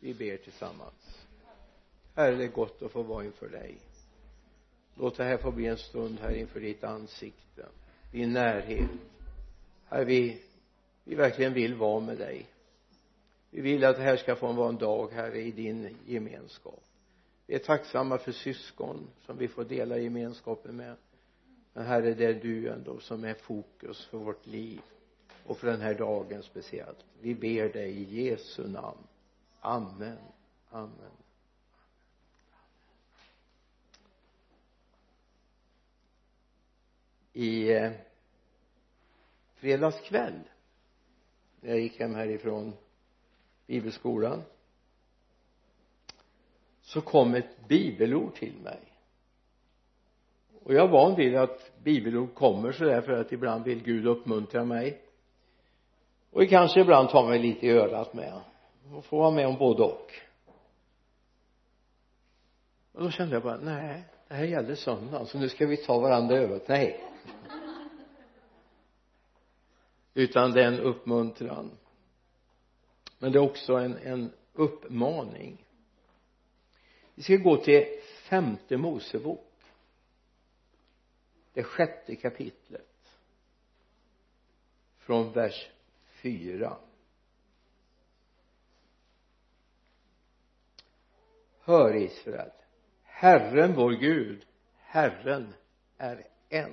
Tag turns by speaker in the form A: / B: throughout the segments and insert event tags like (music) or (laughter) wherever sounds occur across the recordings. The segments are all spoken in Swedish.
A: vi ber tillsammans. Herre det är gott att få vara inför dig. Låt det här få bli en stund här inför ditt ansikte din närhet. Herre vi vi verkligen vill vara med dig. Vi vill att det här ska få vara en dag herre i din gemenskap. Vi är tacksamma för syskon som vi får dela gemenskapen med. Men herre det är du ändå som är fokus för vårt liv och för den här dagen speciellt. Vi ber dig i Jesu namn amen. Amen. I eh, fredags kväll när jag gick hem härifrån bibelskolan så kom ett bibelord till mig. Och jag är van vid att bibelord kommer sådär för att ibland vill Gud uppmuntra mig. Och kanske ibland tar mig lite i örat med och får vara med om både och. Och då kände jag bara nej det här gäller söndagen så nu ska vi ta varandra i nej. Utan det är en uppmuntran. Men det är också en, en uppmaning. Vi ska gå till femte Mosebok. Det sjätte kapitlet. Från vers fyra. Hör Israel. Herren vår Gud Herren är en.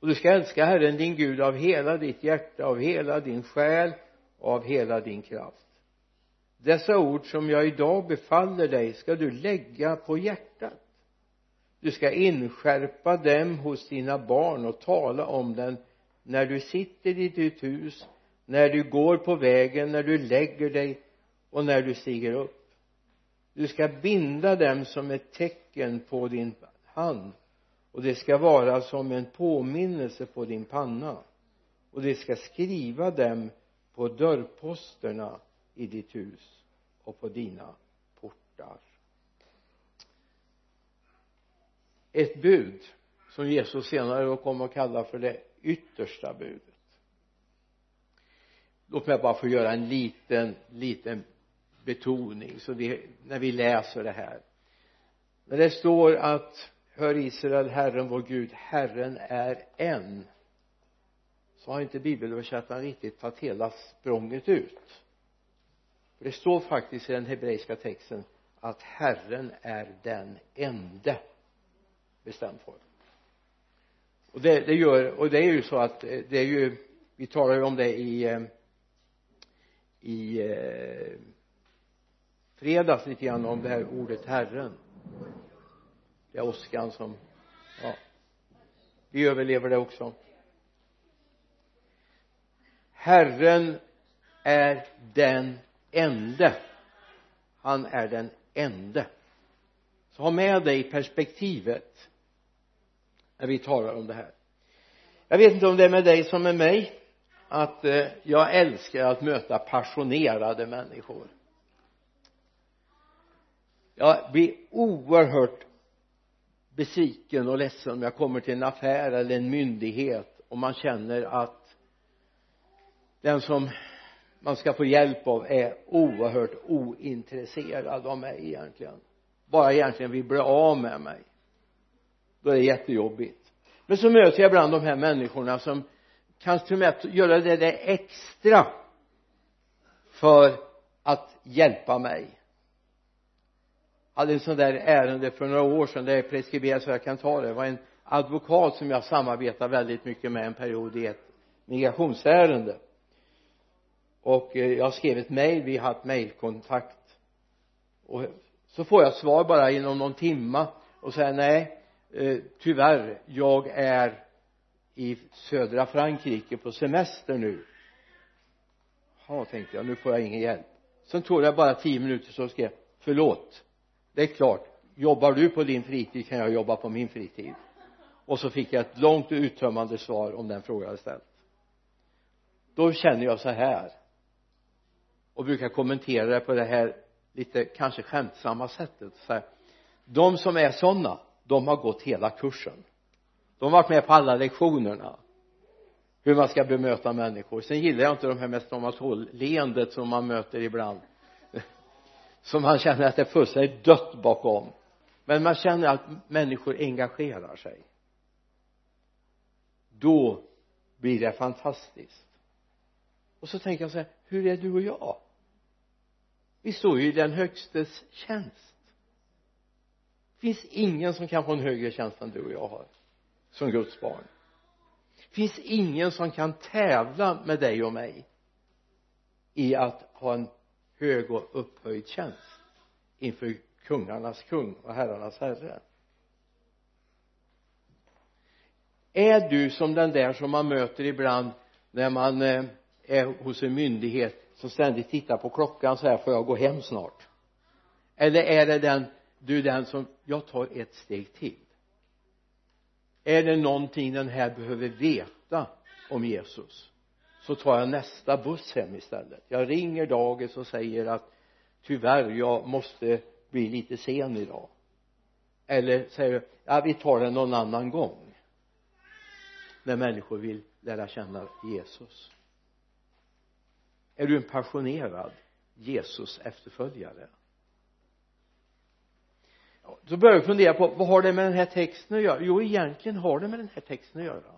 A: Och du ska älska Herren din Gud av hela ditt hjärta av hela din själ och av hela din kraft. Dessa ord som jag idag befaller dig ska du lägga på hjärtat. Du ska inskärpa dem hos dina barn och tala om den när du sitter i ditt hus när du går på vägen när du lägger dig och när du stiger upp du ska binda dem som ett tecken på din hand. Och det ska vara som en påminnelse på din panna. Och det ska skriva dem på dörrposterna i ditt hus och på dina portar. Ett bud som Jesus senare kom kommer att kalla för det yttersta budet. Låt mig bara få göra en liten liten betoning. Så vi, när vi läser det här. När det står att hör Israel Herren vår Gud Herren är en. Så har inte bibelöversättaren riktigt tagit hela språnget ut. För det står faktiskt i den hebreiska texten att Herren är den ende bestämd form och det, det gör och det är ju så att eh, det är ju vi talar ju om det i eh, i eh, fredags lite grann om det här ordet Herren. Det är åskan som ja. Vi överlever det också. Herren är den ende. Han är den ende. Så ha med dig perspektivet när vi talar om det här. Jag vet inte om det är med dig som med mig att eh, jag älskar att möta passionerade människor jag blir oerhört besviken och ledsen om jag kommer till en affär eller en myndighet och man känner att den som man ska få hjälp av är oerhört ointresserad av mig egentligen. Bara egentligen vill bli av med mig. Då är det jättejobbigt. Men så möter jag ibland de här människorna som kanske till och med göra det där extra för att hjälpa mig hade en sån där ärende för några år sedan det är preskriberat så jag kan ta det. Det var en advokat som jag samarbetade väldigt mycket med en period i ett migrationsärende. Och eh, jag skrev ett mejl vi har haft mejlkontakt. Och så får jag svar bara inom någon timma och säger nej eh, tyvärr jag är i södra Frankrike på semester nu. Ja tänkte jag nu får jag ingen hjälp. Sen tog det bara tio minuter så skrev jag förlåt det är klart jobbar du på din fritid kan jag jobba på min fritid. Och så fick jag ett långt och uttömmande svar om den fråga jag hade ställt. Då känner jag så här och brukar kommentera det på det här lite kanske skämtsamma sättet. Så här, de som är sådana de har gått hela kursen. De har varit med på alla lektionerna. Hur man ska bemöta människor. Sen gillar jag inte de här mest leendet som man möter ibland som man känner att det är fullständigt dött bakom. Men man känner att människor engagerar sig. Då blir det fantastiskt. Och så tänker jag så här hur är du och jag? Vi står ju i den högstes tjänst. Det finns ingen som kan få en högre tjänst än du och jag har som Guds barn. Det finns ingen som kan tävla med dig och mig i att ha en hög och upphöjd tjänst inför kungarnas kung och herrarnas herre. Är du som den där som man möter ibland när man eh, är hos en myndighet som ständigt tittar på klockan så här får jag gå hem snart? Eller är det den du den som jag tar ett steg till. Är det någonting den här behöver veta om Jesus? Så tar jag nästa buss hem istället. Jag ringer dagis och säger att tyvärr jag måste bli lite sen idag. Eller säger ja vi tar det någon annan gång. När människor vill lära känna Jesus. Är du en passionerad Jesus efterföljare då börjar jag fundera på vad har det med den här texten att göra? Jo egentligen har det med den här texten att göra.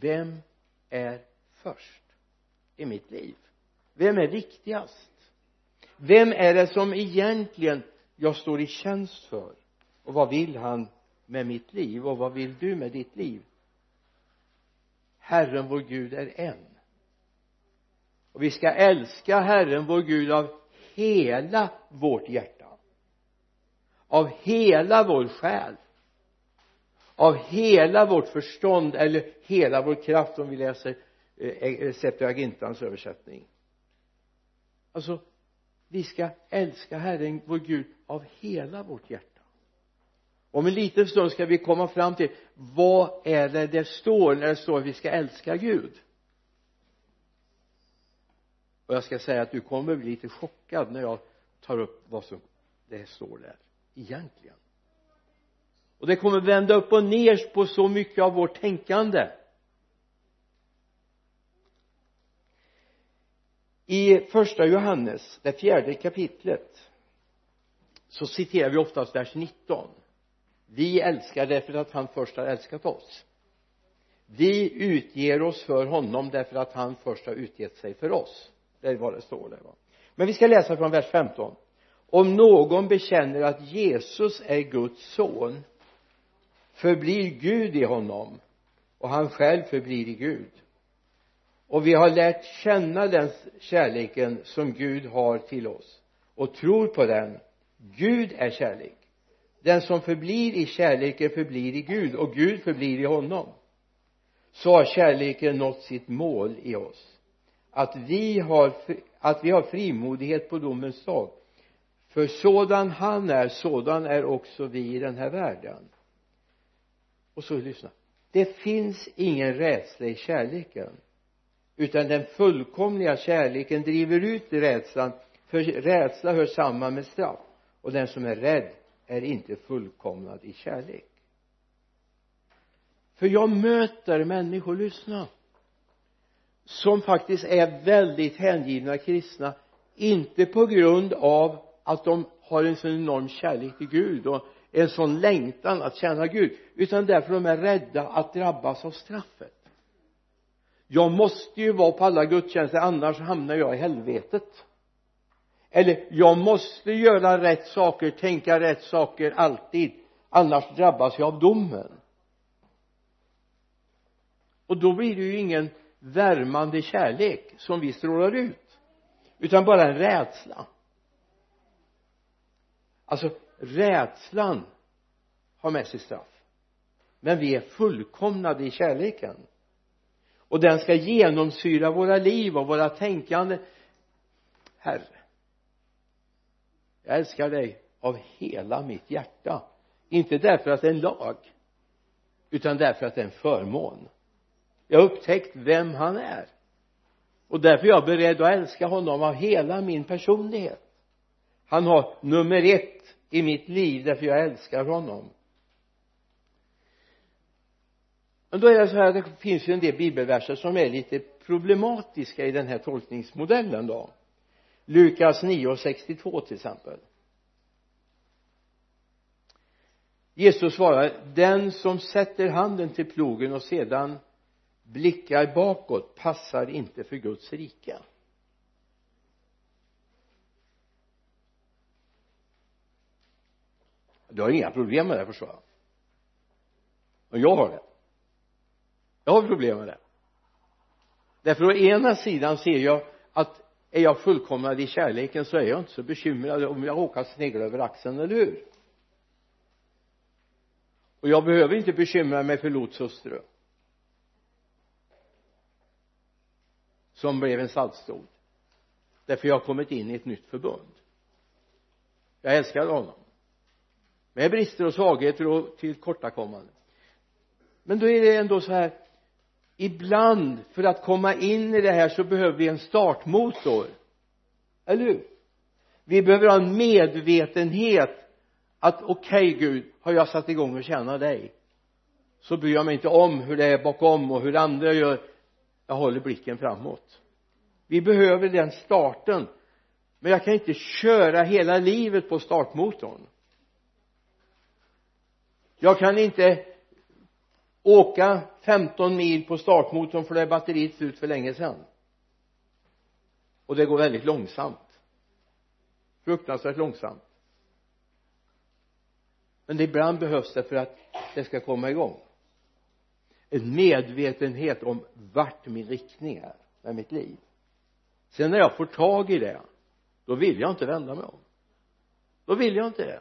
A: Vem är först i mitt liv? Vem är viktigast? Vem är det som egentligen jag står i tjänst för? Och vad vill han med mitt liv? Och vad vill du med ditt liv? Herren vår Gud är en. Och vi ska älska Herren vår Gud av hela vårt hjärta. Av hela vår själ av hela vårt förstånd eller hela vår kraft om vi läser eh, eh Septuagintans översättning. Alltså vi ska älska Herren vår Gud av hela vårt hjärta. Om en liten stund ska vi komma fram till vad är det det står när det står att vi ska älska Gud? Och jag ska säga att du kommer bli lite chockad när jag tar upp vad som det står där egentligen och det kommer vända upp och ner på så mycket av vårt tänkande. I första Johannes det fjärde kapitlet så citerar vi oftast vers 19 vi älskar därför att han först har älskat oss. Vi utger oss för honom därför att han först har utgett sig för oss. Det är vad det står där va? Men vi ska läsa från vers 15 om någon bekänner att Jesus är Guds son förblir Gud i honom och han själv förblir i Gud. Och vi har lärt känna den kärleken som Gud har till oss och tror på den. Gud är kärlek. Den som förblir i kärleken förblir i Gud och Gud förblir i honom. Så har kärleken nått sitt mål i oss. Att vi har att vi har frimodighet på domens dag. För sådan han är sådan är också vi i den här världen och så lyssna. Det finns ingen rädsla i kärleken utan den fullkomliga kärleken driver ut rädslan för rädsla hör samman med straff och den som är rädd är inte fullkomnad i kärlek. För jag möter människor, lyssna som faktiskt är väldigt hängivna kristna inte på grund av att de har en sån enorm kärlek till Gud och en sån längtan att tjäna Gud utan därför de är rädda att drabbas av straffet. Jag måste ju vara på alla gudstjänster annars hamnar jag i helvetet. Eller jag måste göra rätt saker tänka rätt saker alltid annars drabbas jag av domen. Och då blir det ju ingen värmande kärlek som vi strålar ut utan bara en rädsla. Alltså rädslan har med sig straff. Men vi är fullkomnade i kärleken. Och den ska genomsyra våra liv och våra tänkande. Herre jag älskar dig av hela mitt hjärta. Inte därför att det är en lag utan därför att det är en förmån. Jag har upptäckt vem han är. Och därför är jag beredd att älska honom av hela min personlighet. Han har nummer ett i mitt liv därför jag älskar honom. Men då är det så här att det finns ju en del bibelverser som är lite problematiska i den här tolkningsmodellen då. Lukas 9.62 till exempel. Jesus svarar den som sätter handen till plogen och sedan blickar bakåt passar inte för Guds rike. Du har inga problem med det förstår jag. Men jag har det. Jag har problem med det. Därför å ena sidan ser jag att är jag fullkomnad i kärleken så är jag inte så bekymrad om jag råkar snegla över axeln, eller hur? Och jag behöver inte bekymra mig för Lots hustru som blev en saltstod därför jag har kommit in i ett nytt förbund. Jag älskar honom med brister och svagheter och tillkortakommanden. Men då är det ändå så här ibland för att komma in i det här så behöver vi en startmotor. Eller hur? Vi behöver ha en medvetenhet att okej okay, Gud har jag satt igång att tjäna dig så bryr jag mig inte om hur det är bakom och hur andra gör. Jag håller blicken framåt. Vi behöver den starten. Men jag kan inte köra hela livet på startmotorn jag kan inte åka 15 mil på startmotorn för det är batteriet slut för länge sedan. Och det går väldigt långsamt. Fruktansvärt långsamt. Men ibland behövs det för att det ska komma igång. En medvetenhet om vart min riktning är med mitt liv. Sen när jag får tag i det då vill jag inte vända mig om. Då vill jag inte det.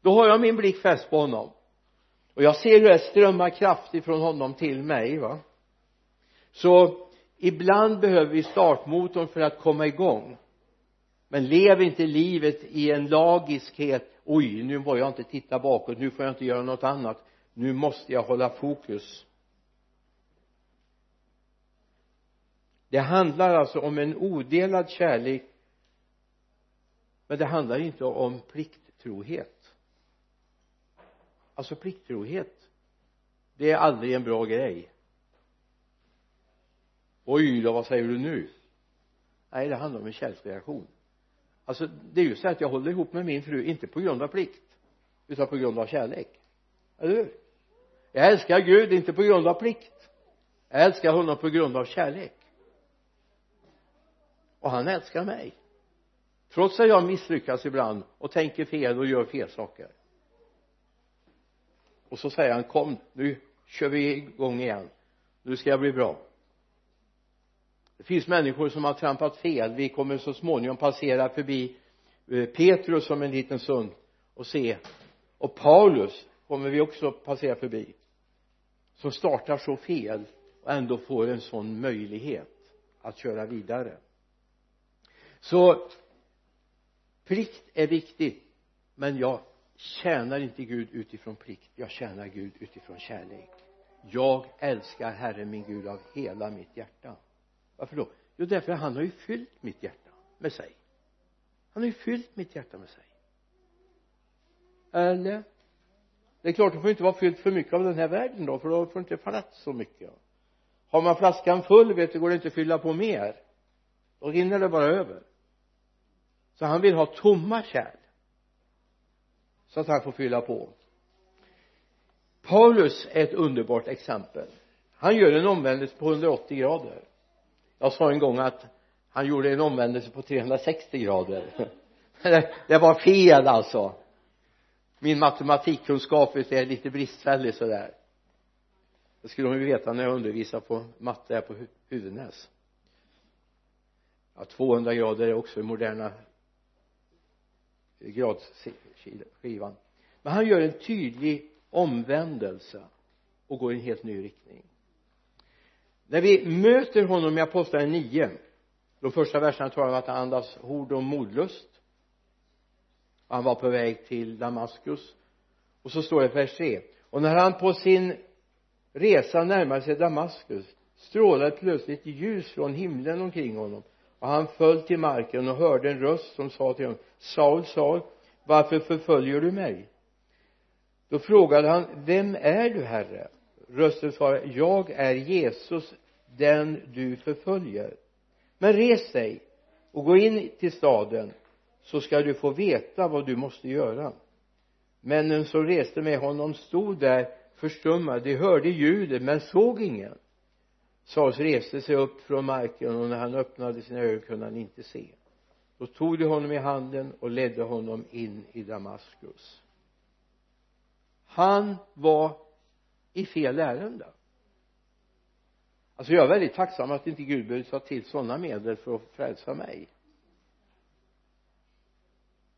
A: Då har jag min blick fäst på honom och jag ser hur det strömmar kraft ifrån honom till mig va. Så ibland behöver vi startmotorn för att komma igång. Men lev inte livet i en lagiskhet. Oj nu får jag inte titta bakåt. Nu får jag inte göra något annat. Nu måste jag hålla fokus. Det handlar alltså om en odelad kärlek. Men det handlar inte om plikttrohet alltså plikttrohet det är aldrig en bra grej. Oj då vad säger du nu? Nej det handlar om en kärleksreaktion alltså det är ju så att jag håller ihop med min fru inte på grund av plikt utan på grund av kärlek. Eller hur? Jag älskar Gud inte på grund av plikt. Jag älskar honom på grund av kärlek. Och han älskar mig. Trots att jag misslyckas ibland och tänker fel och gör fel saker och så säger han kom nu kör vi igång igen. Nu ska jag bli bra. Det finns människor som har trampat fel. Vi kommer så småningom passera förbi eh, Petrus om en liten stund och se. Och Paulus kommer vi också passera förbi som startar så fel och ändå får en sån möjlighet att köra vidare. Så plikt är viktigt men jag tjänar inte Gud utifrån plikt jag tjänar Gud utifrån kärlek. Jag älskar Herren min Gud av hela mitt hjärta. Varför då? Jo därför att han har ju fyllt mitt hjärta med sig. Han har ju fyllt mitt hjärta med sig. Eller? Det är klart det får inte vara fyllt för mycket av den här världen då för då får det inte plats så mycket. Har man flaskan full vet du går det inte att fylla på mer. Då rinner det bara över. Så han vill ha tomma kärl så att han får fylla på. Paulus är ett underbart exempel. Han gör en omvändelse på 180 grader. Jag sa en gång att han gjorde en omvändelse på 360 grader. (laughs) Det var fel alltså. Min matematikkunskap är lite bristfällig sådär. Det skulle de ju veta när jag undervisar på matte här på Huvudnäs ja 200 grader är också moderna gradskivan men han gör en tydlig omvändelse och går i en helt ny riktning. När vi möter honom i apostlagärningarna 9 de första verserna talar om att han andas hord och modlust. Han var på väg till Damaskus. Och så står det i vers 3 och när han på sin resa närmade sig Damaskus strålade plötsligt ljus från himlen omkring honom och han föll till marken och hörde en röst som sa till honom Saul, Saul varför förföljer du mig? Då frågade han vem är du herre? Rösten svarade jag är Jesus den du förföljer. Men res dig och gå in till staden så ska du få veta vad du måste göra. Männen som reste med honom stod där förstummade. De hörde ljudet men såg ingen. Saulus reste sig upp från marken och när han öppnade sina ögon kunde han inte se. Då tog de honom i handen och ledde honom in i Damaskus. Han var i fel ärende. Alltså jag är väldigt tacksam att inte Gud behövde ta till sådana medel för att frälsa mig.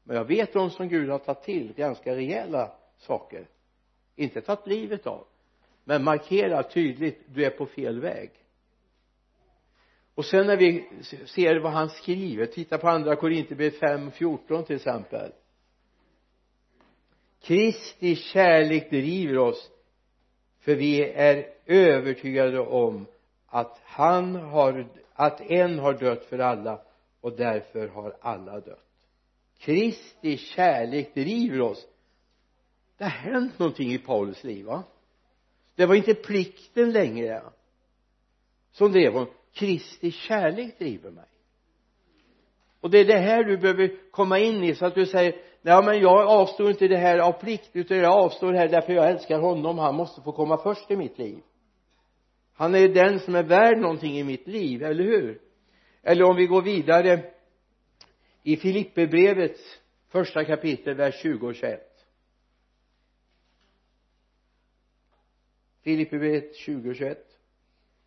A: Men jag vet de som Gud har tagit till ganska rejäla saker. Inte tagit livet av men markera tydligt du är på fel väg. Och sen när vi ser vad han skriver titta på andra Korinthierbrevet 5.14 till exempel. Kristi kärlek driver oss för vi är övertygade om att han har att en har dött för alla och därför har alla dött. Kristi kärlek driver oss. Det har hänt någonting i Paulus liv va? Det var inte plikten längre som drev honom. Kristi kärlek driver mig. Och det är det här du behöver komma in i så att du säger nej men jag avstår inte det här av plikt utan jag avstår det här därför jag älskar honom. Han måste få komma först i mitt liv. Han är den som är värd någonting i mitt liv, eller hur? Eller om vi går vidare i Filipperbrevets första kapitel vers 20 och 21 Filipperbrevet 20 och 21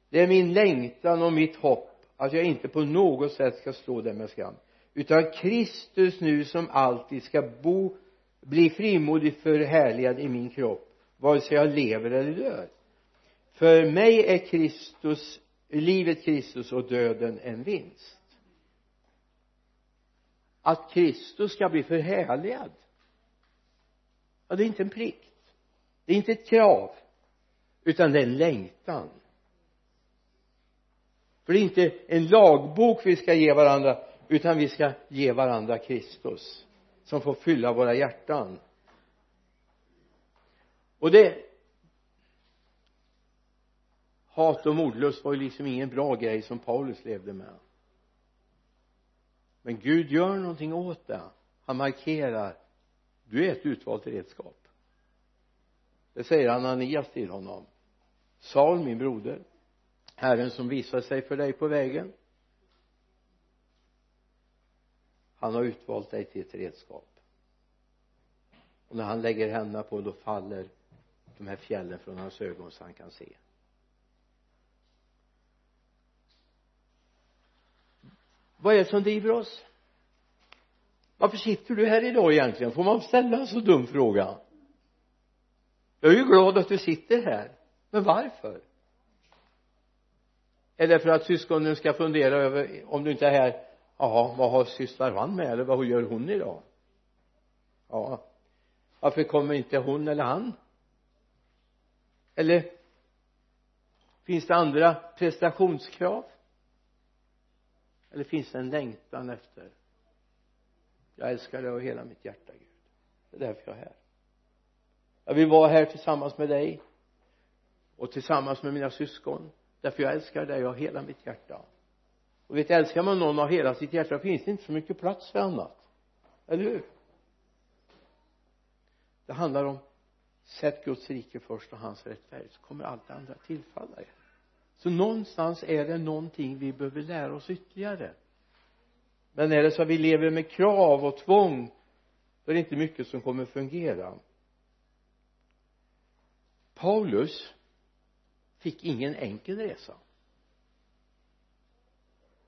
A: det är min längtan och mitt hopp att jag inte på något sätt ska stå där med skam utan Kristus nu som alltid ska bo bli frimodigt förhärligad i min kropp vare sig jag lever eller dör. För mig är Kristus livet Kristus och döden en vinst. Att Kristus ska bli förhärligad ja det är inte en plikt. Det är inte ett krav utan det är en längtan. För det är inte en lagbok vi ska ge varandra utan vi ska ge varandra Kristus som får fylla våra hjärtan. Och det hat och mordlust var ju liksom ingen bra grej som Paulus levde med. Men Gud gör någonting åt det. Han markerar du är ett utvalt redskap. Det säger Ananias till honom. Saul min broder Herren som visar sig för dig på vägen. Han har utvalt dig till ett redskap. Och när han lägger händerna på då faller de här fjällen från hans ögon så han kan se. Vad är det som driver oss? Varför sitter du här idag egentligen? Får man ställa en så dum fråga? Jag är ju glad att du sitter här men varför? Är det för att syskonen ska fundera över om du inte är här? Jaha vad har syster han med? Eller vad gör hon idag? Ja. Varför kommer inte hon eller han? Eller finns det andra prestationskrav? Eller finns det en längtan efter jag älskar dig av hela mitt hjärta Gud. Det är därför jag är här. Jag vill vara här tillsammans med dig och tillsammans med mina syskon därför jag älskar dig av hela mitt hjärta. Och vet älskar man någon av hela sitt hjärta finns det inte så mycket plats för annat. Eller hur? Det handlar om sätt Guds rike först och hans rättfärdighet så kommer allt det andra tillfalla er. Så någonstans är det någonting vi behöver lära oss ytterligare. Men är det så att vi lever med krav och tvång då är det inte mycket som kommer fungera. Paulus fick ingen enkel resa.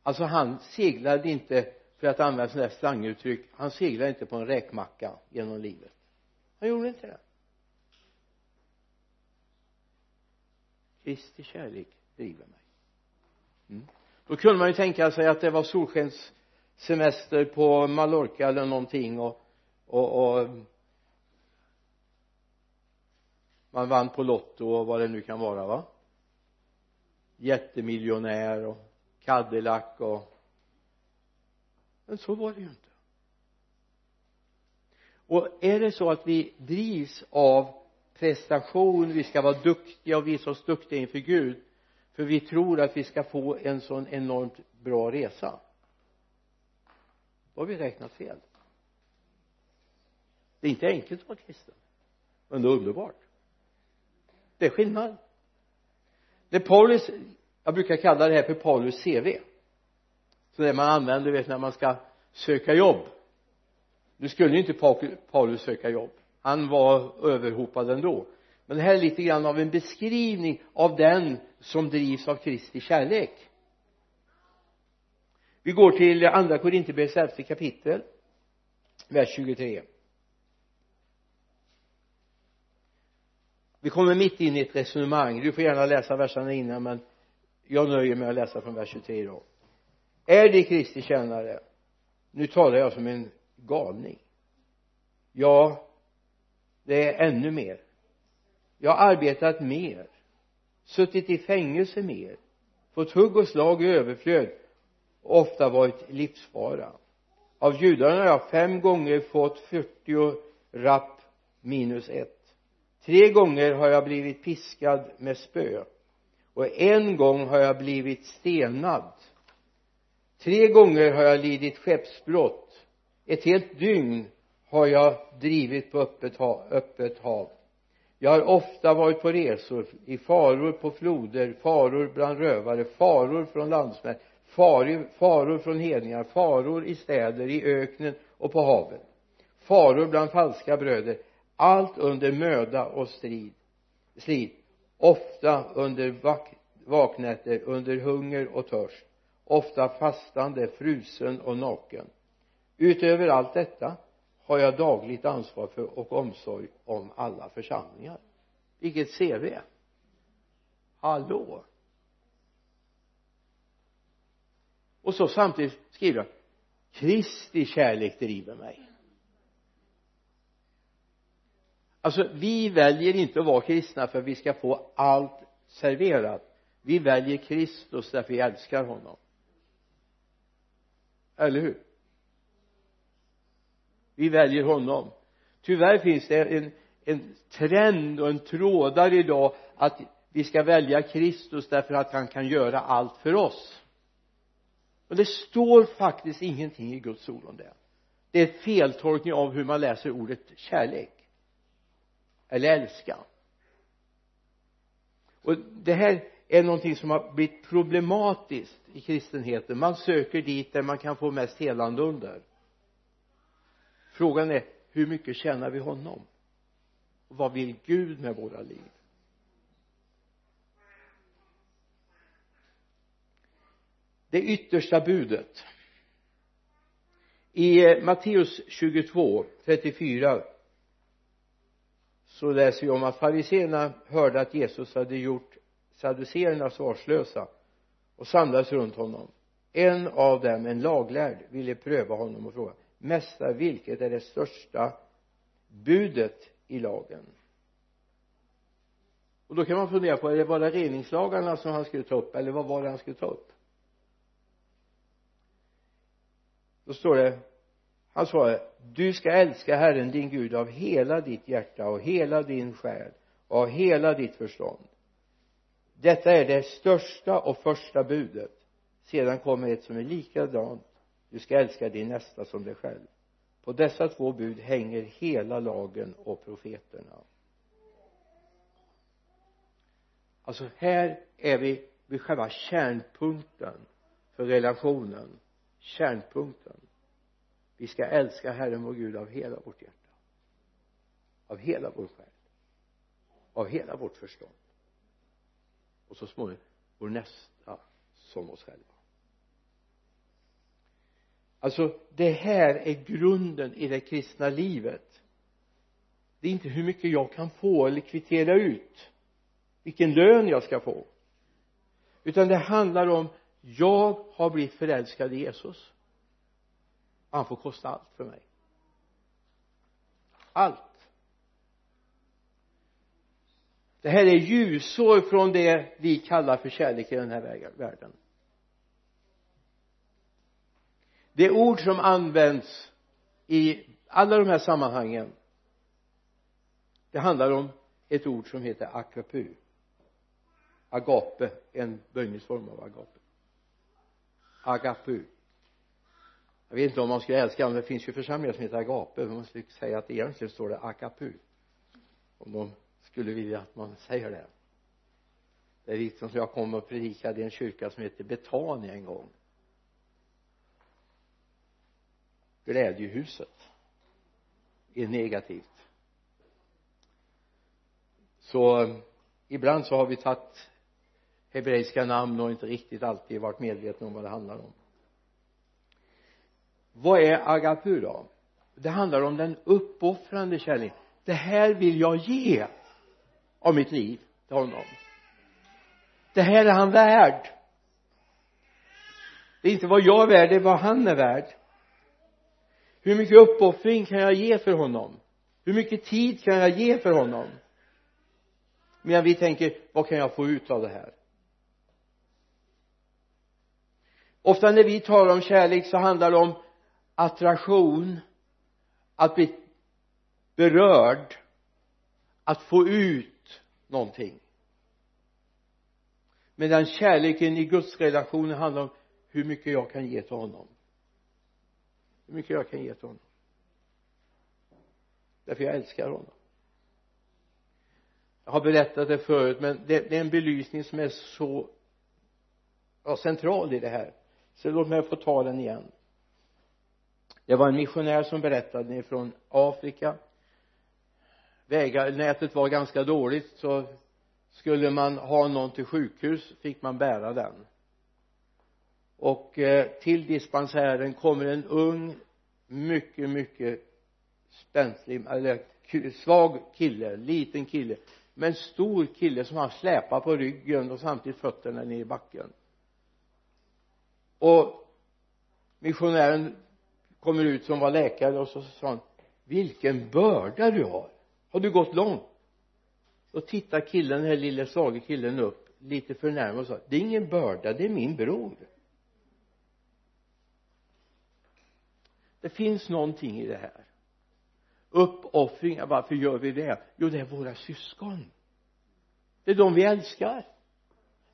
A: Alltså han seglade inte för att använda sådana där slanguttryck han seglade inte på en räkmacka genom livet. Han gjorde inte det. Kristi kärlek driver mig. Mm. då kunde man ju tänka sig att det var solskenssemester på Mallorca eller någonting och, och, och man vann på Lotto och vad det nu kan vara va? Jättemiljonär och Cadillac och men så var det ju inte. Och är det så att vi drivs av prestation vi ska vara duktiga och visa oss duktiga inför Gud för vi tror att vi ska få en sån enormt bra resa? Då har vi räknat fel. Det är inte enkelt att vara kristen men det är underbart. Det är skillnad det Paulus jag brukar kalla det här för Paulus CV så det man använder vet när man ska söka jobb. Nu skulle ju inte Paulus söka jobb. Han var överhopad ändå. Men det här är lite grann av en beskrivning av den som drivs av Kristi kärlek. Vi går till andra Korinthierbrevets elfte kapitel vers 23 vi kommer mitt in i ett resonemang. Du får gärna läsa verserna innan men jag nöjer mig med att läsa från vers 23 idag är det Kristi tjänare? Nu talar jag som en galning. Ja det är ännu mer. Jag har arbetat mer suttit i fängelse mer fått hugg och slag i överflöd och ofta varit livsfara. Av judarna har jag fem gånger fått 40 rapp minus ett tre gånger har jag blivit piskad med spö. Och en gång har jag blivit stenad tre gånger har jag lidit skeppsbrott. Ett helt dygn har jag drivit på öppet hav, öppet hav. Jag har ofta varit på resor i faror på floder faror bland rövare faror från landsmän faror, faror från hedningar faror i städer i öknen och på haven faror bland falska bröder allt under möda och strid slit ofta under vak vaknätter under hunger och törst ofta fastande frusen och naken. Utöver allt detta har jag dagligt ansvar för och omsorg om alla församlingar. Vilket CV hallå. Och så samtidigt skriver jag Kristi kärlek driver mig. Alltså vi väljer inte att vara kristna för att vi ska få allt serverat. Vi väljer Kristus därför vi älskar honom. Eller hur? Vi väljer honom. Tyvärr finns det en, en trend och en trådar idag att vi ska välja Kristus därför att han kan göra allt för oss. Och det står faktiskt ingenting i Guds ord om det. Det är feltolkning av hur man läser ordet kärlek eller älska. Och det här är någonting som har blivit problematiskt i kristenheten. Man söker dit där man kan få mest helande under. Frågan är hur mycket tjänar vi honom? Och vad vill Gud med våra liv? Det yttersta budet. I Matteus 22 34 så läser vi om att fariseerna hörde att Jesus hade gjort saduceerna svarslösa och samlades runt honom. En av dem en laglärd ville pröva honom och fråga mästare vilket är det största budet i lagen? Och då kan man fundera på är det bara reningslagarna som han skulle ta upp eller vad var det han skulle ta upp? Då står det han svarade du ska älska Herren din Gud av hela ditt hjärta och hela din själ och av hela ditt förstånd. Detta är det största och första budet. Sedan kommer ett som är likadant. Du ska älska din nästa som dig själv. På dessa två bud hänger hela lagen och profeterna. Alltså här är vi vid själva kärnpunkten för relationen. Kärnpunkten vi ska älska Herren vår Gud av hela vårt hjärta. Av hela vår själ. Av hela vårt förstånd. Och så småningom vår nästa som oss själva. Alltså det här är grunden i det kristna livet. Det är inte hur mycket jag kan få eller kvittera ut. Vilken lön jag ska få. Utan det handlar om jag har blivit förälskad i Jesus han får kosta allt för mig. Allt. Det här är ljusår från det vi kallar för kärlek i den här världen. Det ord som används i alla de här sammanhangen det handlar om ett ord som heter akapu. Agape en böjningsform av agape. Agapu jag vet inte om man skulle älska men det finns ju församlingar som heter agape. Man skulle säga att egentligen står det akapu. Om de skulle vilja att man säger det. Det är liksom som jag kom och predikade i en kyrka som heter Betania en gång. Glädjehuset är negativt. Så eh, ibland så har vi tagit hebreiska namn och inte riktigt alltid varit medvetna om vad det handlar om vad är agapu då? Det handlar om den uppoffrande kärleken. Det här vill jag ge av mitt liv till honom. Det här är han värd. Det är inte vad jag är värd det är vad han är värd. Hur mycket uppoffring kan jag ge för honom? Hur mycket tid kan jag ge för honom? Medan vi tänker vad kan jag få ut av det här? Ofta när vi talar om kärlek så handlar det om attraktion att bli berörd att få ut någonting. Medan kärleken i gudsrelationen handlar om hur mycket jag kan ge till honom. Hur mycket jag kan ge till honom. Därför jag älskar honom. Jag har berättat det förut men det, det är en belysning som är så ja, central i det här. Så låt mig få ta den igen det var en missionär som berättade från Afrika. Vägnätet var ganska dåligt så skulle man ha någon till sjukhus fick man bära den. Och eh, till dispensären kommer en ung mycket mycket spänslig eller svag kille liten kille med en stor kille som han släpar på ryggen och samtidigt fötterna ner i backen. Och missionären kommer ut som var läkare och så sa han vilken börda du har. Har du gått långt? Då tittar killen den här lille svage killen upp lite förnärmad och sa det är ingen börda det är min bror. Det finns någonting i det här. Uppoffringar varför gör vi det? Jo det är våra syskon. Det är de vi älskar.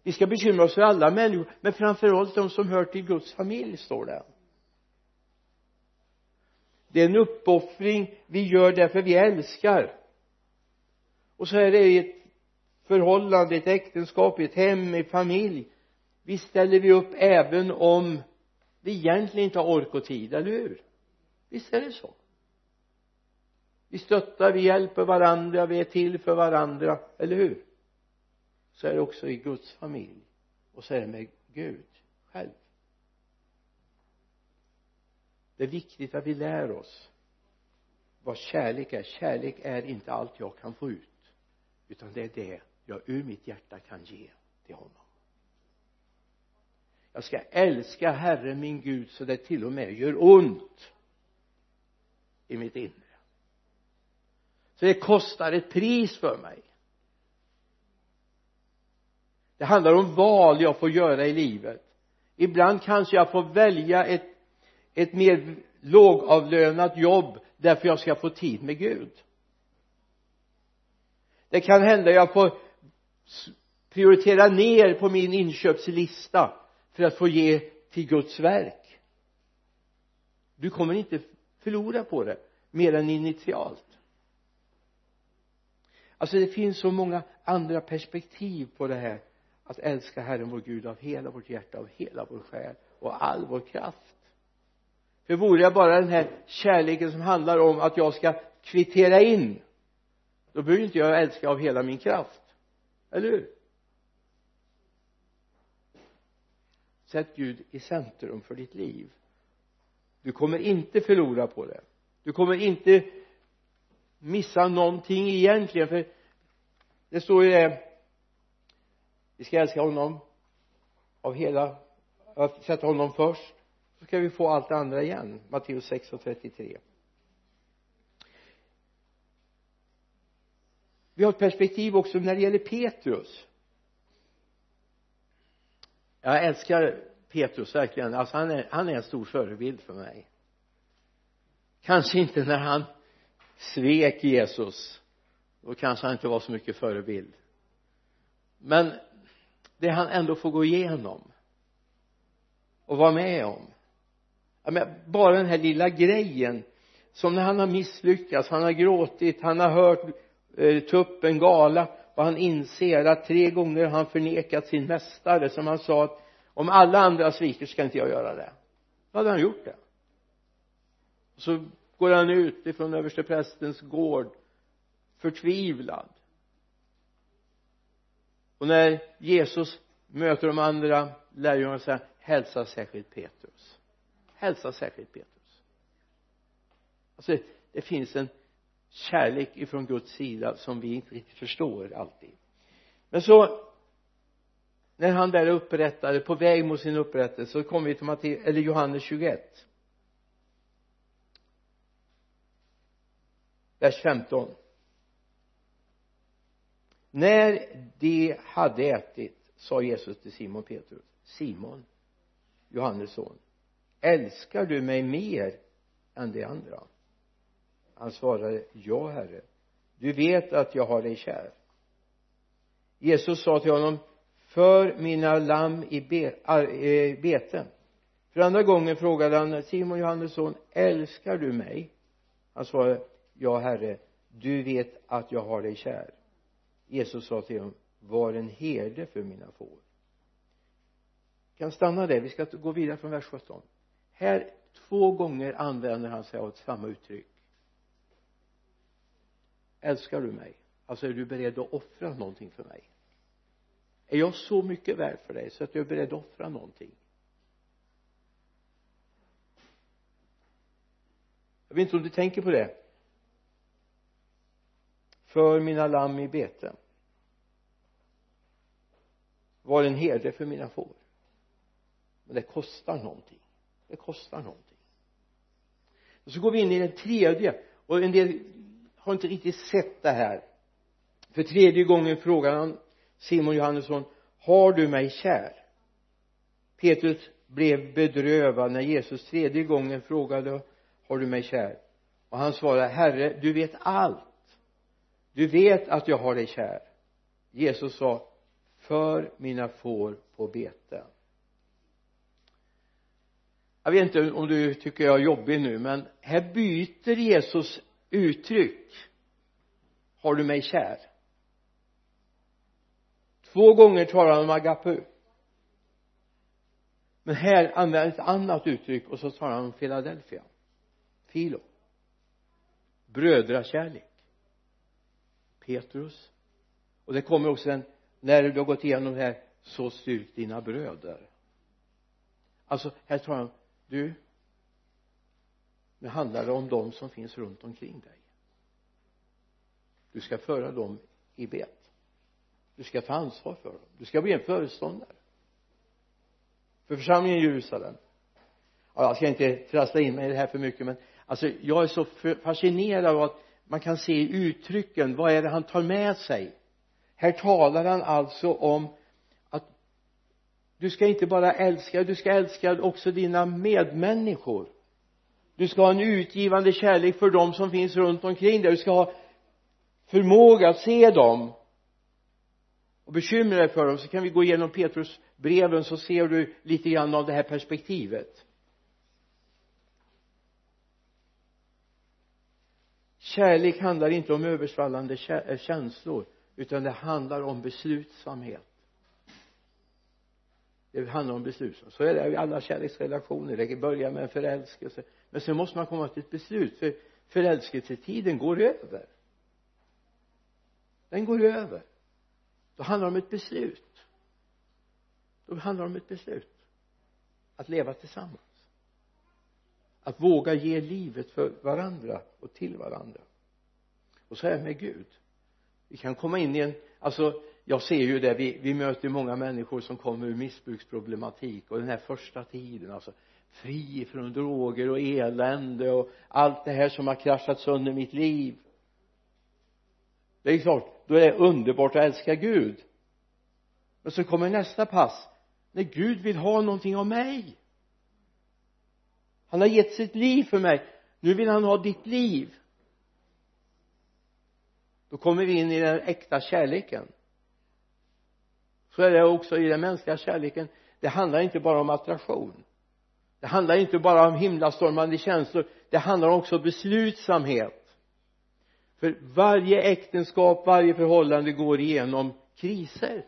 A: Vi ska bekymra oss för alla människor men framförallt de som hör till Guds familj står det det är en uppoffring. Vi gör därför vi älskar. Och så är det i ett förhållande, ett äktenskap, i ett hem, i familj. Visst ställer vi upp även om vi egentligen inte har ork och tid, eller hur? Visst är det så? Vi stöttar, vi hjälper varandra, vi är till för varandra, eller hur? Så är det också i Guds familj. Och så är det med Gud själv det är viktigt att vi lär oss vad kärlek är. Kärlek är inte allt jag kan få ut utan det är det jag ur mitt hjärta kan ge till honom. Jag ska älska Herren min Gud så det till och med gör ont i mitt inre. Så det kostar ett pris för mig. Det handlar om val jag får göra i livet. Ibland kanske jag får välja ett ett mer lågavlönat jobb därför jag ska få tid med Gud. Det kan hända jag får prioritera ner på min inköpslista för att få ge till Guds verk. Du kommer inte förlora på det mer än initialt. Alltså det finns så många andra perspektiv på det här. Att älska Herren vår Gud av hela vårt hjärta, av hela vår själ och all vår kraft för vore jag bara den här kärleken som handlar om att jag ska kvittera in? Då behöver inte jag älska av hela min kraft. Eller hur? Sätt Gud i centrum för ditt liv. Du kommer inte förlora på det. Du kommer inte missa någonting egentligen för det står ju det vi ska älska honom av hela att sätta honom först så ska vi få allt det andra igen. Matteus 6 och 33 vi har ett perspektiv också när det gäller Petrus. Jag älskar Petrus verkligen. Alltså han är, han är en stor förebild för mig. Kanske inte när han svek Jesus. Då kanske han inte var så mycket förebild. Men det han ändå får gå igenom och vara med om men bara den här lilla grejen som när han har misslyckats han har gråtit han har hört eh, tuppen gala och han inser att tre gånger har han förnekat sin mästare som han sa att om alla andra sviker ska inte jag göra det. Då hade han gjort det. Och så går han ut ifrån översteprästens gård förtvivlad. Och när Jesus möter de andra lärjungarna säger hälsa särskilt Petrus hälsa särskilt Petrus. Alltså det finns en kärlek ifrån Guds sida som vi inte riktigt förstår alltid. Men så när han där är upprättad på väg mot sin upprättelse så kommer vi till Matteus, eller Johannes 21 vers 15 när de hade ätit sa Jesus till Simon Petrus Simon Johannes son älskar du mig mer än de andra? Han svarade ja herre du vet att jag har dig kär. Jesus sa till honom för mina lamm i eh, bete. För andra gången frågade han Simon Johannes son älskar du mig? Han svarade ja herre du vet att jag har dig kär. Jesus sa till honom var en herde för mina får. Kan stanna där. Vi ska gå vidare från vers 17 här två gånger använder han sig av samma uttryck. Älskar du mig? Alltså är du beredd att offra någonting för mig? Är jag så mycket värd för dig så att jag är beredd att offra någonting? Jag vet inte om du tänker på det. För mina lamm i bete var en herde för mina får. Men det kostar någonting det kostar någonting. Och så går vi in i den tredje och en del har inte riktigt sett det här. För tredje gången frågar han Simon Johannesson har du mig kär? Petrus blev bedrövad när Jesus tredje gången frågade har du mig kär? Och han svarade herre du vet allt. Du vet att jag har dig kär. Jesus sa för mina får på bete jag vet inte om du tycker jag är jobbig nu men här byter Jesus uttryck. Har du mig kär? Två gånger talar han om agapu men här använder han ett annat uttryck och så talar han om Philadelphia. Filo brödrakärlek. Petrus. Och det kommer också en när du har gått igenom det här så styrk dina bröder. Alltså här talar han du nu handlar det om de som finns runt omkring dig. Du ska föra dem i bet. Du ska ta ansvar för dem. Du ska bli en föreståndare. För församlingen i Jerusalem. Ja, jag ska inte trassla in mig i det här för mycket men alltså jag är så fascinerad av att man kan se i uttrycken vad är det han tar med sig? Här talar han alltså om du ska inte bara älska du ska älska också dina medmänniskor. Du ska ha en utgivande kärlek för dem som finns runt omkring dig. Du ska ha förmåga att se dem och bekymra dig för dem. Så kan vi gå igenom Petrus breven så ser du lite grann av det här perspektivet. Kärlek handlar inte om översvallande eh, känslor utan det handlar om beslutsamhet det handlar om beslut, så är det. I alla kärleksrelationer. Det börjar med en förälskelse. Men sen måste man komma till ett beslut för förälskelsetiden går över. Den går över. Då handlar det om ett beslut. Då handlar det om ett beslut. Att leva tillsammans. Att våga ge livet för varandra och till varandra. Och så är det med Gud. Vi kan komma in i en alltså jag ser ju det vi, vi möter många människor som kommer ur missbruksproblematik och den här första tiden alltså fri från droger och elände och allt det här som har kraschat sönder mitt liv. Det är klart då är det underbart att älska Gud. Men så kommer nästa pass när Gud vill ha någonting av mig. Han har gett sitt liv för mig. Nu vill han ha ditt liv. Då kommer vi in i den äkta kärleken så är det också i den mänskliga kärleken. Det handlar inte bara om attraktion. Det handlar inte bara om himlastormande känslor. Det handlar också om beslutsamhet. För varje äktenskap, varje förhållande går igenom kriser.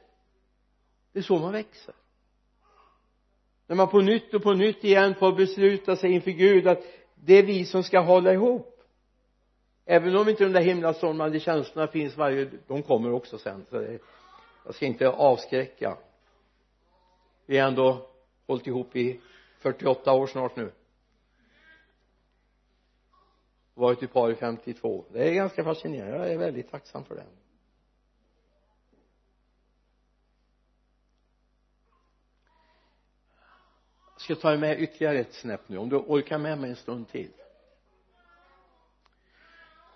A: Det är så man växer. När man på nytt och på nytt igen får besluta sig inför Gud att det är vi som ska hålla ihop. Även om inte de där himlastormande känslorna finns varje de kommer också sen så det, jag ska inte avskräcka. Vi har ändå hållit ihop i 48 år snart nu. Varit i par i 52 det är ganska fascinerande. Jag är väldigt tacksam för det jag ska ta med ytterligare ett snäpp nu om du orkar med mig en stund till.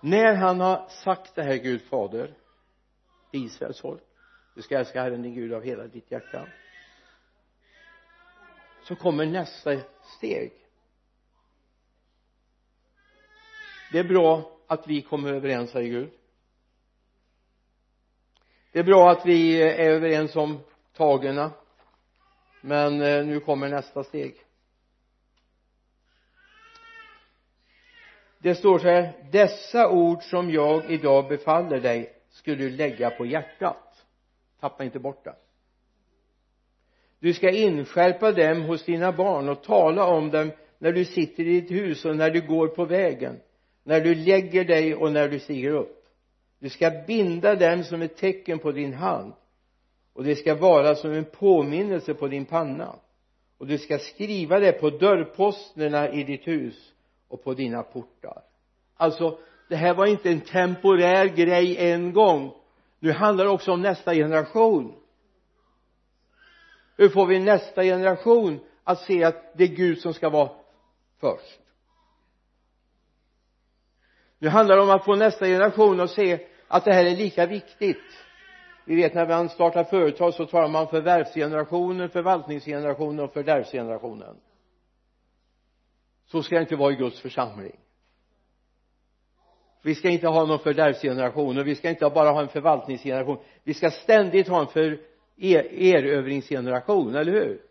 A: När han har sagt det här Gud fader Israels folk du ska älska Herren din Gud av hela ditt hjärta. Så kommer nästa steg. Det är bra att vi kommer överens säger Gud. Det är bra att vi är överens om tagen men eh, nu kommer nästa steg. Det står så här dessa ord som jag idag befaller dig ska du lägga på hjärtat tappa inte bort det du ska inskärpa dem hos dina barn och tala om dem när du sitter i ditt hus och när du går på vägen när du lägger dig och när du stiger upp. Du ska binda dem som ett tecken på din hand och det ska vara som en påminnelse på din panna. Och du ska skriva det på dörrposterna i ditt hus och på dina portar. Alltså det här var inte en temporär grej en gång nu handlar det också om nästa generation. Hur får vi nästa generation att se att det är Gud som ska vara först? Nu handlar det om att få nästa generation att se att det här är lika viktigt. Vi vet när man startar företag så talar man förvärvsgenerationen, förvaltningsgenerationen och fördärvsgenerationen så ska det inte vara i Guds församling vi ska inte ha någon fördärvsgeneration och vi ska inte bara ha en förvaltningsgeneration. Vi ska ständigt ha en för er, erövringsgeneration, eller hur?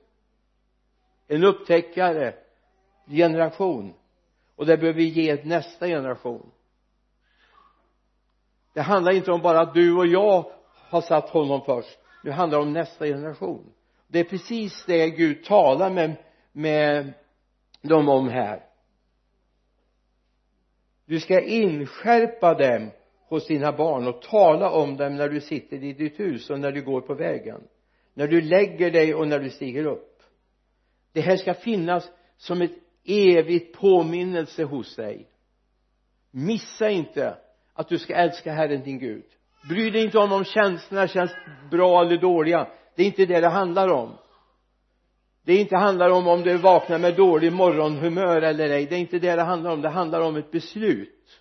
A: En upptäckare generation. Och det behöver vi ge nästa generation. Det handlar inte om bara att du och jag har satt honom först. Nu handlar det om nästa generation. Det är precis det Gud talar med, med dem om här du ska inskärpa dem hos dina barn och tala om dem när du sitter i ditt hus och när du går på vägen. När du lägger dig och när du stiger upp. Det här ska finnas som ett evigt påminnelse hos dig. Missa inte att du ska älska Herren din Gud. Bry dig inte om om känslorna känns bra eller dåliga. Det är inte det det handlar om det inte handlar om om du vaknar med dålig morgonhumör eller ej. Det är inte det det handlar om. Det handlar om ett beslut.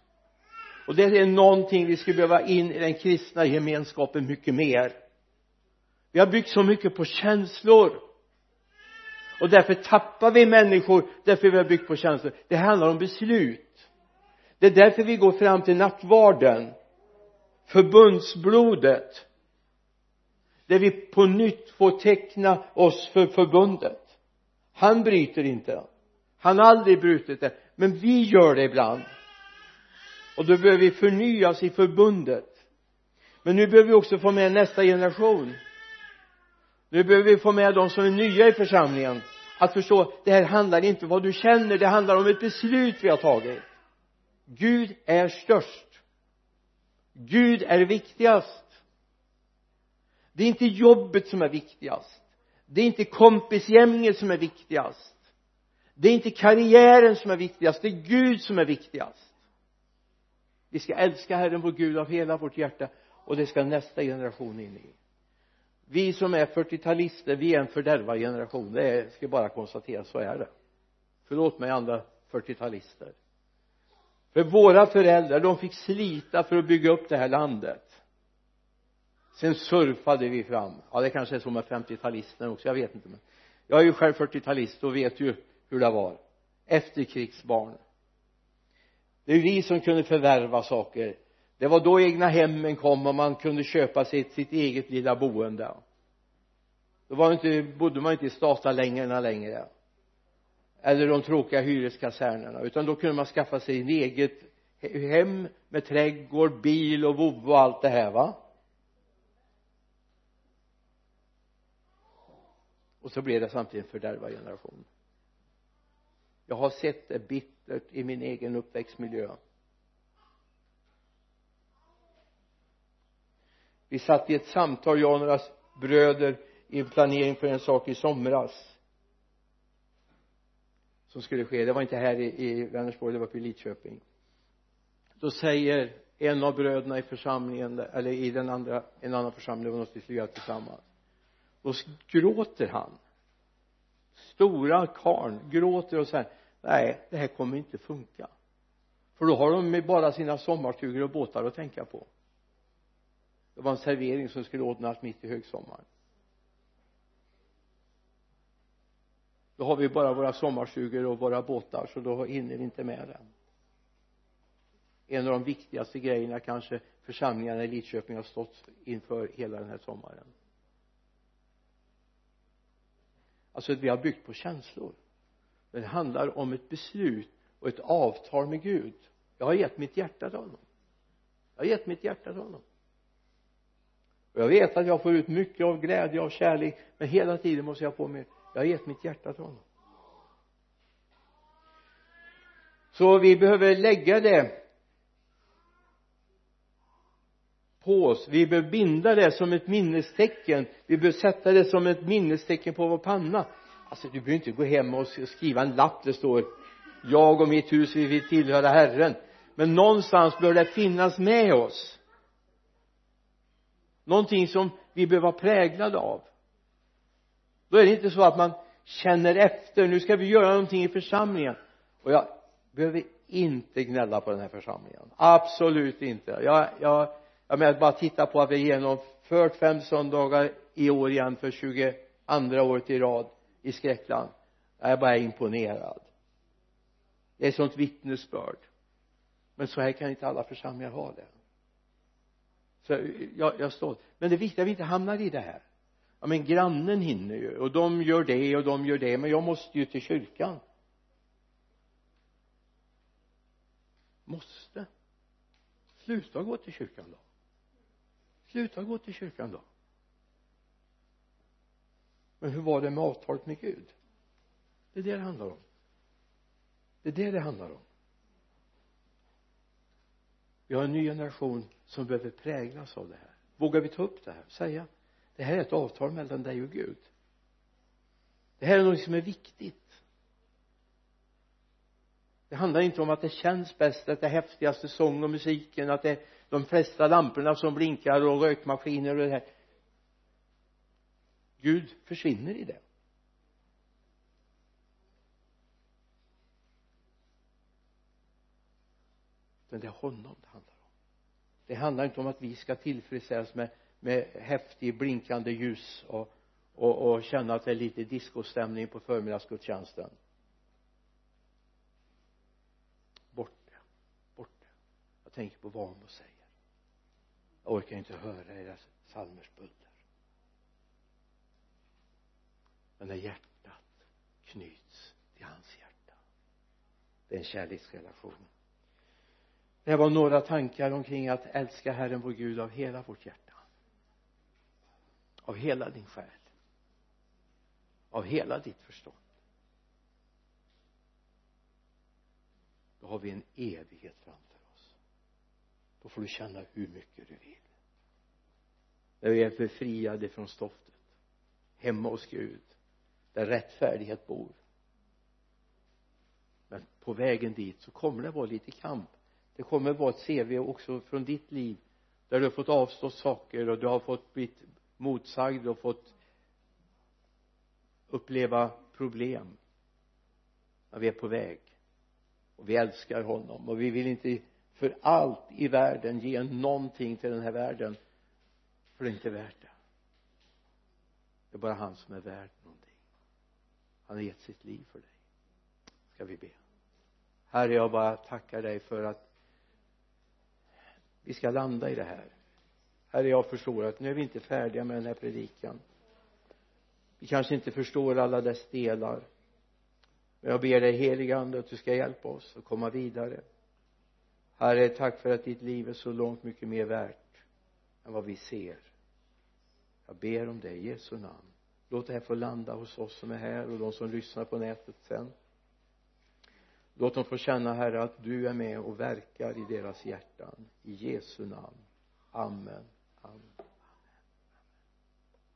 A: Och det är någonting vi skulle behöva in i den kristna gemenskapen mycket mer. Vi har byggt så mycket på känslor. Och därför tappar vi människor därför vi har byggt på känslor. Det handlar om beslut. Det är därför vi går fram till nattvarden. Förbundsblodet där vi på nytt får teckna oss för förbundet. Han bryter inte. Han har aldrig brutit det. Men vi gör det ibland. Och då behöver vi förnyas i förbundet. Men nu behöver vi också få med nästa generation. Nu behöver vi få med de som är nya i församlingen. Att förstå det här handlar inte om vad du känner det handlar om ett beslut vi har tagit. Gud är störst. Gud är viktigast det är inte jobbet som är viktigast. Det är inte kompisgänget som är viktigast. Det är inte karriären som är viktigast. Det är Gud som är viktigast. Vi ska älska Herren vår Gud av hela vårt hjärta och det ska nästa generation in i. Vi som är 40-talister vi är en fördärvad generation. Det är, ska bara konstatera så är det. Förlåt mig andra 40-talister för våra föräldrar de fick slita för att bygga upp det här landet sen surfade vi fram. Ja det kanske är så med 50-talisterna också jag vet inte men jag är ju själv 40-talist och vet ju hur det var. Efterkrigsbarn. Det är vi som kunde förvärva saker. Det var då egna hemmen kom och man kunde köpa sitt, sitt eget lilla boende. Då var inte, bodde man inte i statarlängorna längre. Eller de tråkiga hyreskasernerna. Utan då kunde man skaffa sig ett eget hem med trädgård, bil och vovve och allt det här va? Och så blev det samtidigt en fördärvad generation. Jag har sett det bittert i min egen uppväxtmiljö. Vi satt i ett samtal jag och några bröder i en planering för en sak i somras som skulle ske. Det var inte här i, i Vänersborg det var uppe i Lidköping. Då säger en av bröderna i församlingen eller i den andra en annan församling det var något vi skulle göra tillsammans då gråter han. Stora karn gråter och säger nej det här kommer inte funka. För då har de bara sina sommarstugor och båtar att tänka på. Det var en servering som skulle ordnas mitt i högsommaren. Då har vi bara våra sommarstugor och våra båtar så då hinner vi inte med det en av de viktigaste grejerna kanske församlingarna i Lidköping har stått inför hela den här sommaren. Alltså vi har byggt på känslor. Men det handlar om ett beslut och ett avtal med Gud. Jag har gett mitt hjärta till honom. Jag har gett mitt hjärta till honom. Och jag vet att jag får ut mycket av glädje och kärlek men hela tiden måste jag få jag har gett mitt hjärta till honom. Så vi behöver lägga det på oss. Vi behöver binda det som ett minnestecken. Vi behöver sätta det som ett minnestecken på vår panna. Alltså du behöver inte gå hem och skriva en lapp. Det står jag och mitt hus vi vill tillhöra Herren. Men någonstans bör det finnas med oss. Någonting som vi behöver vara präglade av. Då är det inte så att man känner efter nu ska vi göra någonting i församlingen. Och jag behöver inte gnälla på den här församlingen. Absolut inte. Jag, jag, jag menar bara titta på att vi genomfört fem söndagar i år igen för 22 året i rad i skräckland. Jag är bara imponerad. Det är ett sånt vittnesbörd. Men så här kan inte alla församlingar ha det. Så jag, jag står. Men det är viktigt att vi inte hamnar i det här. Ja men grannen hinner ju och de gör det och de gör det men jag måste ju till kyrkan. Måste. Sluta gå till kyrkan då sluta gå till kyrkan då. Men hur var det med avtalet med Gud? Det är det det handlar om. Det är det det handlar om. Vi har en ny generation som behöver präglas av det här. Vågar vi ta upp det här? Säga det här är ett avtal mellan dig och Gud. Det här är något som är viktigt. Det handlar inte om att det känns bäst att det är häftigaste sång och musiken att det är de flesta lamporna som blinkar och rökmaskiner och det här. Gud försvinner i det. Men det är honom det handlar om. Det handlar inte om att vi ska tillfredsställas med med häftig blinkande ljus och, och, och känna att det är lite discostämning på förmiddagsgudstjänsten. Bort det. Bort det. Jag tänker på vad hon säger jag orkar inte höra era psalmers buller. Men när hjärtat knyts till hans hjärta det är en kärleksrelation. Det var några tankar omkring att älska Herren vår Gud av hela vårt hjärta. Av hela din själ. Av hela ditt förstånd. Då har vi en evighet framför oss då får du känna hur mycket du vill. När vi är befriade från stoftet hemma hos Gud där rättfärdighet bor. Men på vägen dit så kommer det vara lite kamp. Det kommer vara ett CV också från ditt liv där du har fått avstå saker och du har fått bli motsagd och fått uppleva problem. När vi är på väg. Och vi älskar honom. Och vi vill inte för allt i världen ge någonting till den här världen för det är inte värt det. Det är bara han som är värd någonting. Han har gett sitt liv för dig. Ska vi be. Herre jag bara tackar dig för att vi ska landa i det här. Herre jag förstår att nu är vi inte färdiga med den här predikan. Vi kanske inte förstår alla dess delar. Men jag ber dig helige ande att du ska hjälpa oss att komma vidare herre tack för att ditt liv är så långt mycket mer värt än vad vi ser. Jag ber om det i Jesu namn. Låt det här få landa hos oss som är här och de som lyssnar på nätet sen. Låt dem få känna herre att du är med och verkar i deras hjärtan. I Jesu namn. Amen. Amen.